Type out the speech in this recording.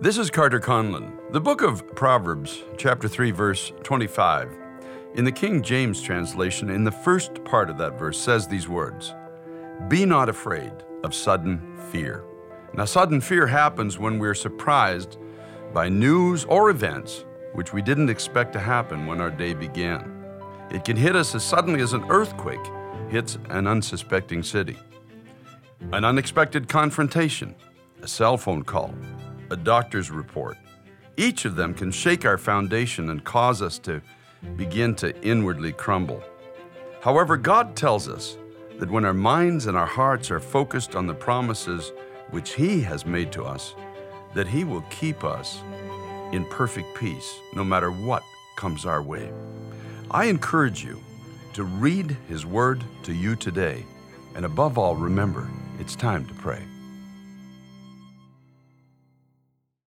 This is Carter Conlon. The book of Proverbs, chapter 3, verse 25. In the King James translation, in the first part of that verse, says these words Be not afraid of sudden fear. Now, sudden fear happens when we're surprised by news or events which we didn't expect to happen when our day began. It can hit us as suddenly as an earthquake hits an unsuspecting city, an unexpected confrontation, a cell phone call a doctor's report. Each of them can shake our foundation and cause us to begin to inwardly crumble. However, God tells us that when our minds and our hearts are focused on the promises which He has made to us, that He will keep us in perfect peace no matter what comes our way. I encourage you to read His Word to you today, and above all, remember, it's time to pray.